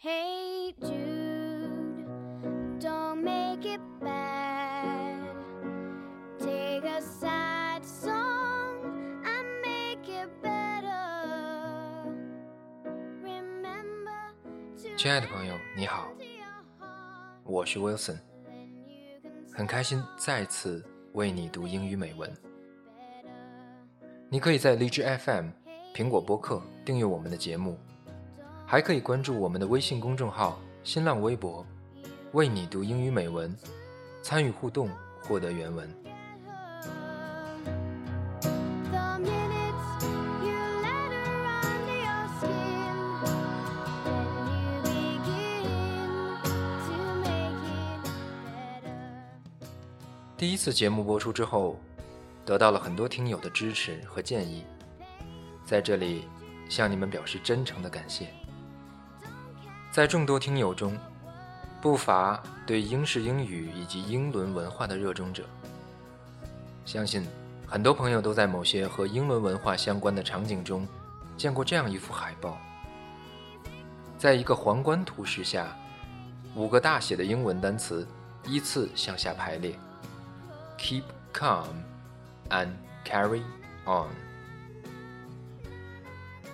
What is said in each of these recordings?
Hey Jude, don't make it bad. Take a sad song and make it better. Remember to 亲爱的朋友，你好，我是 Wilson，很开心再次为你读英语美文。你可以在荔枝 FM、苹果播客订阅我们的节目，还可以关注我们的微信公众号、新浪微博，为你读英语美文，参与互动，获得原文。第一次节目播出之后，得到了很多听友的支持和建议，在这里向你们表示真诚的感谢。在众多听友中，不乏对英式英语以及英伦文化的热衷者。相信很多朋友都在某些和英伦文化相关的场景中见过这样一幅海报，在一个皇冠图示下，五个大写的英文单词依次向下排列：Keep calm and carry on。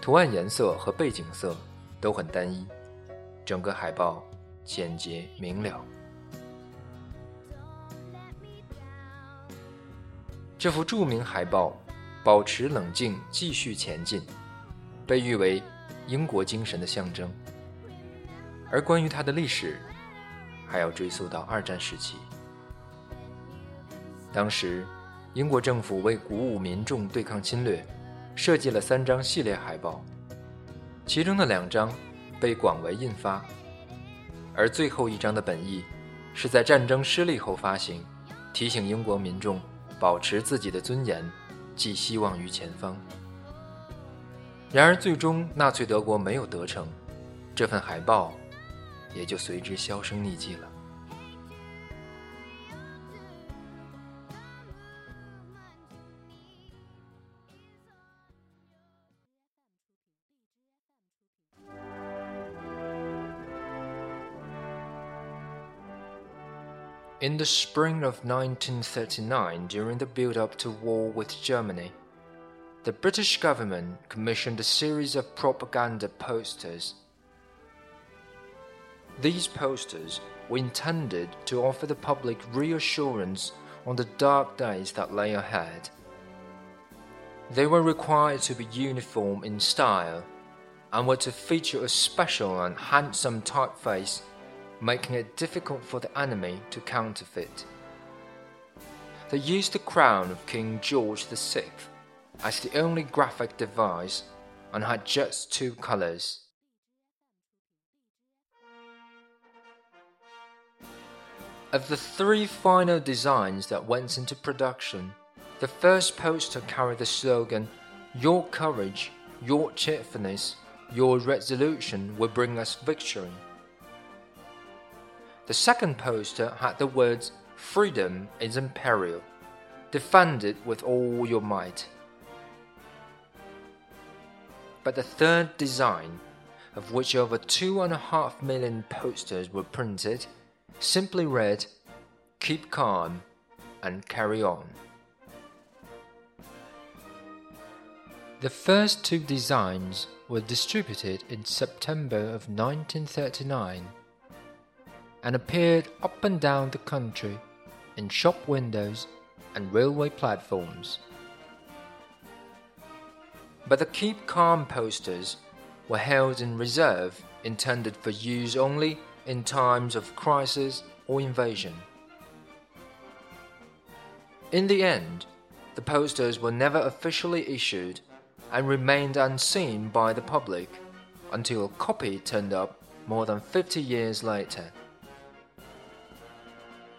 图案颜色和背景色都很单一，整个海报简洁明了。这幅著名海报保持冷静，继续前进，被誉为英国精神的象征。而关于它的历史，还要追溯到二战时期。当时，英国政府为鼓舞民众对抗侵略，设计了三张系列海报，其中的两张被广为印发，而最后一章的本意是在战争失利后发行，提醒英国民众保持自己的尊严，寄希望于前方。然而，最终纳粹德国没有得逞，这份海报也就随之销声匿迹了。In the spring of 1939, during the build up to war with Germany, the British government commissioned a series of propaganda posters. These posters were intended to offer the public reassurance on the dark days that lay ahead. They were required to be uniform in style and were to feature a special and handsome typeface making it difficult for the enemy to counterfeit. They used the crown of King George VI as the only graphic device and had just two colors. Of the three final designs that went into production, the first poster carried the slogan, Your courage, your cheerfulness, your resolution will bring us victory. The second poster had the words Freedom is in peril. Defend it with all your might. But the third design, of which over two and a half million posters were printed, simply read Keep calm and carry on. The first two designs were distributed in September of 1939 and appeared up and down the country in shop windows and railway platforms. But the Keep Calm posters were held in reserve, intended for use only in times of crisis or invasion. In the end, the posters were never officially issued and remained unseen by the public until a copy turned up more than 50 years later.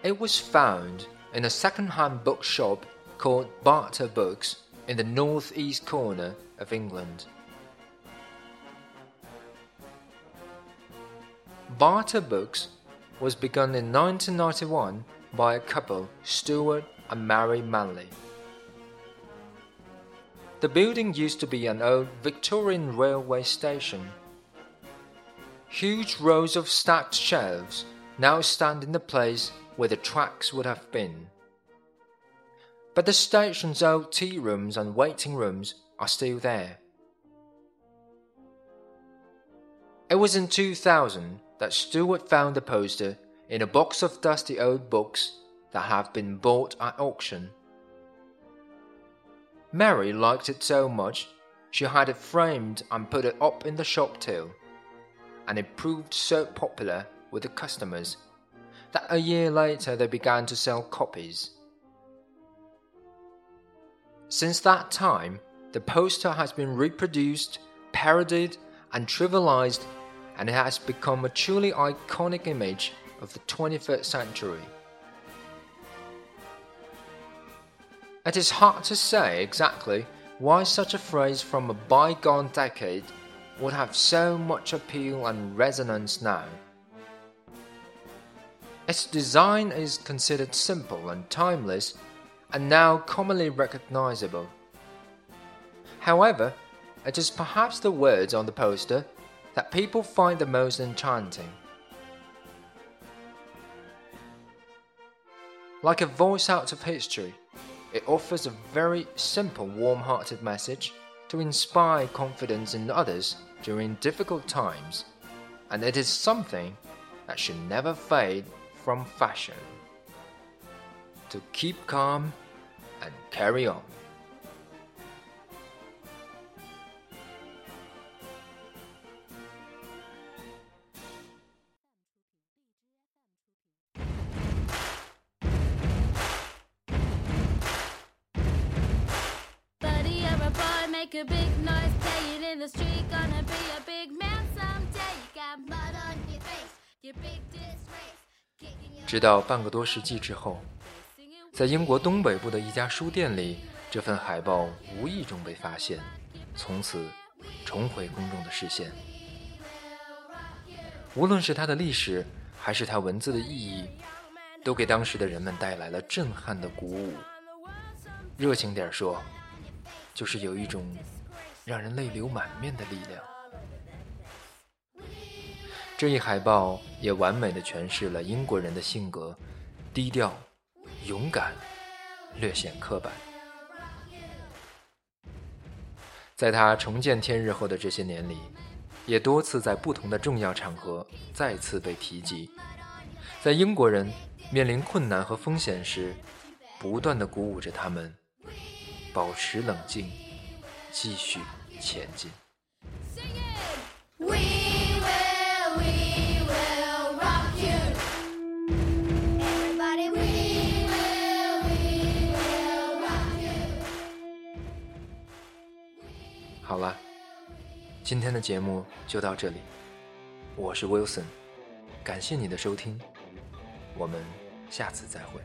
It was found in a second-hand bookshop called Barter Books in the northeast corner of England. Barter Books was begun in 1991 by a couple, Stuart and Mary Manley. The building used to be an old Victorian railway station. Huge rows of stacked shelves now stand in the place where the tracks would have been. But the station's old tea rooms and waiting rooms are still there. It was in 2000 that Stuart found the poster in a box of dusty old books that have been bought at auction. Mary liked it so much, she had it framed and put it up in the shop too. And it proved so popular with the customers that a year later they began to sell copies. Since that time, the poster has been reproduced, parodied, and trivialized, and it has become a truly iconic image of the 21st century. It is hard to say exactly why such a phrase from a bygone decade would have so much appeal and resonance now. Its design is considered simple and timeless, and now commonly recognizable. However, it is perhaps the words on the poster that people find the most enchanting. Like a voice out of history, it offers a very simple, warm hearted message to inspire confidence in others during difficult times, and it is something that should never fade from fashion. To keep calm and carry on. Make a big noise, in the street, gonna be a big man someday. You got mud on your face, your big disgrace, 直到半个多世纪之后，在英国东北部的一家书店里，这份海报无意中被发现，从此重回公众的视线。无论是它的历史，还是它文字的意义，都给当时的人们带来了震撼的鼓舞。热情点说，就是有一种让人泪流满面的力量。这一海报也完美的诠释了英国人的性格：低调、勇敢、略显刻板。在他重见天日后的这些年里，也多次在不同的重要场合再次被提及。在英国人面临困难和风险时，不断的鼓舞着他们，保持冷静，继续前进。今天的节目就到这里。我是 wilson 感谢你的收听。我们下次再会。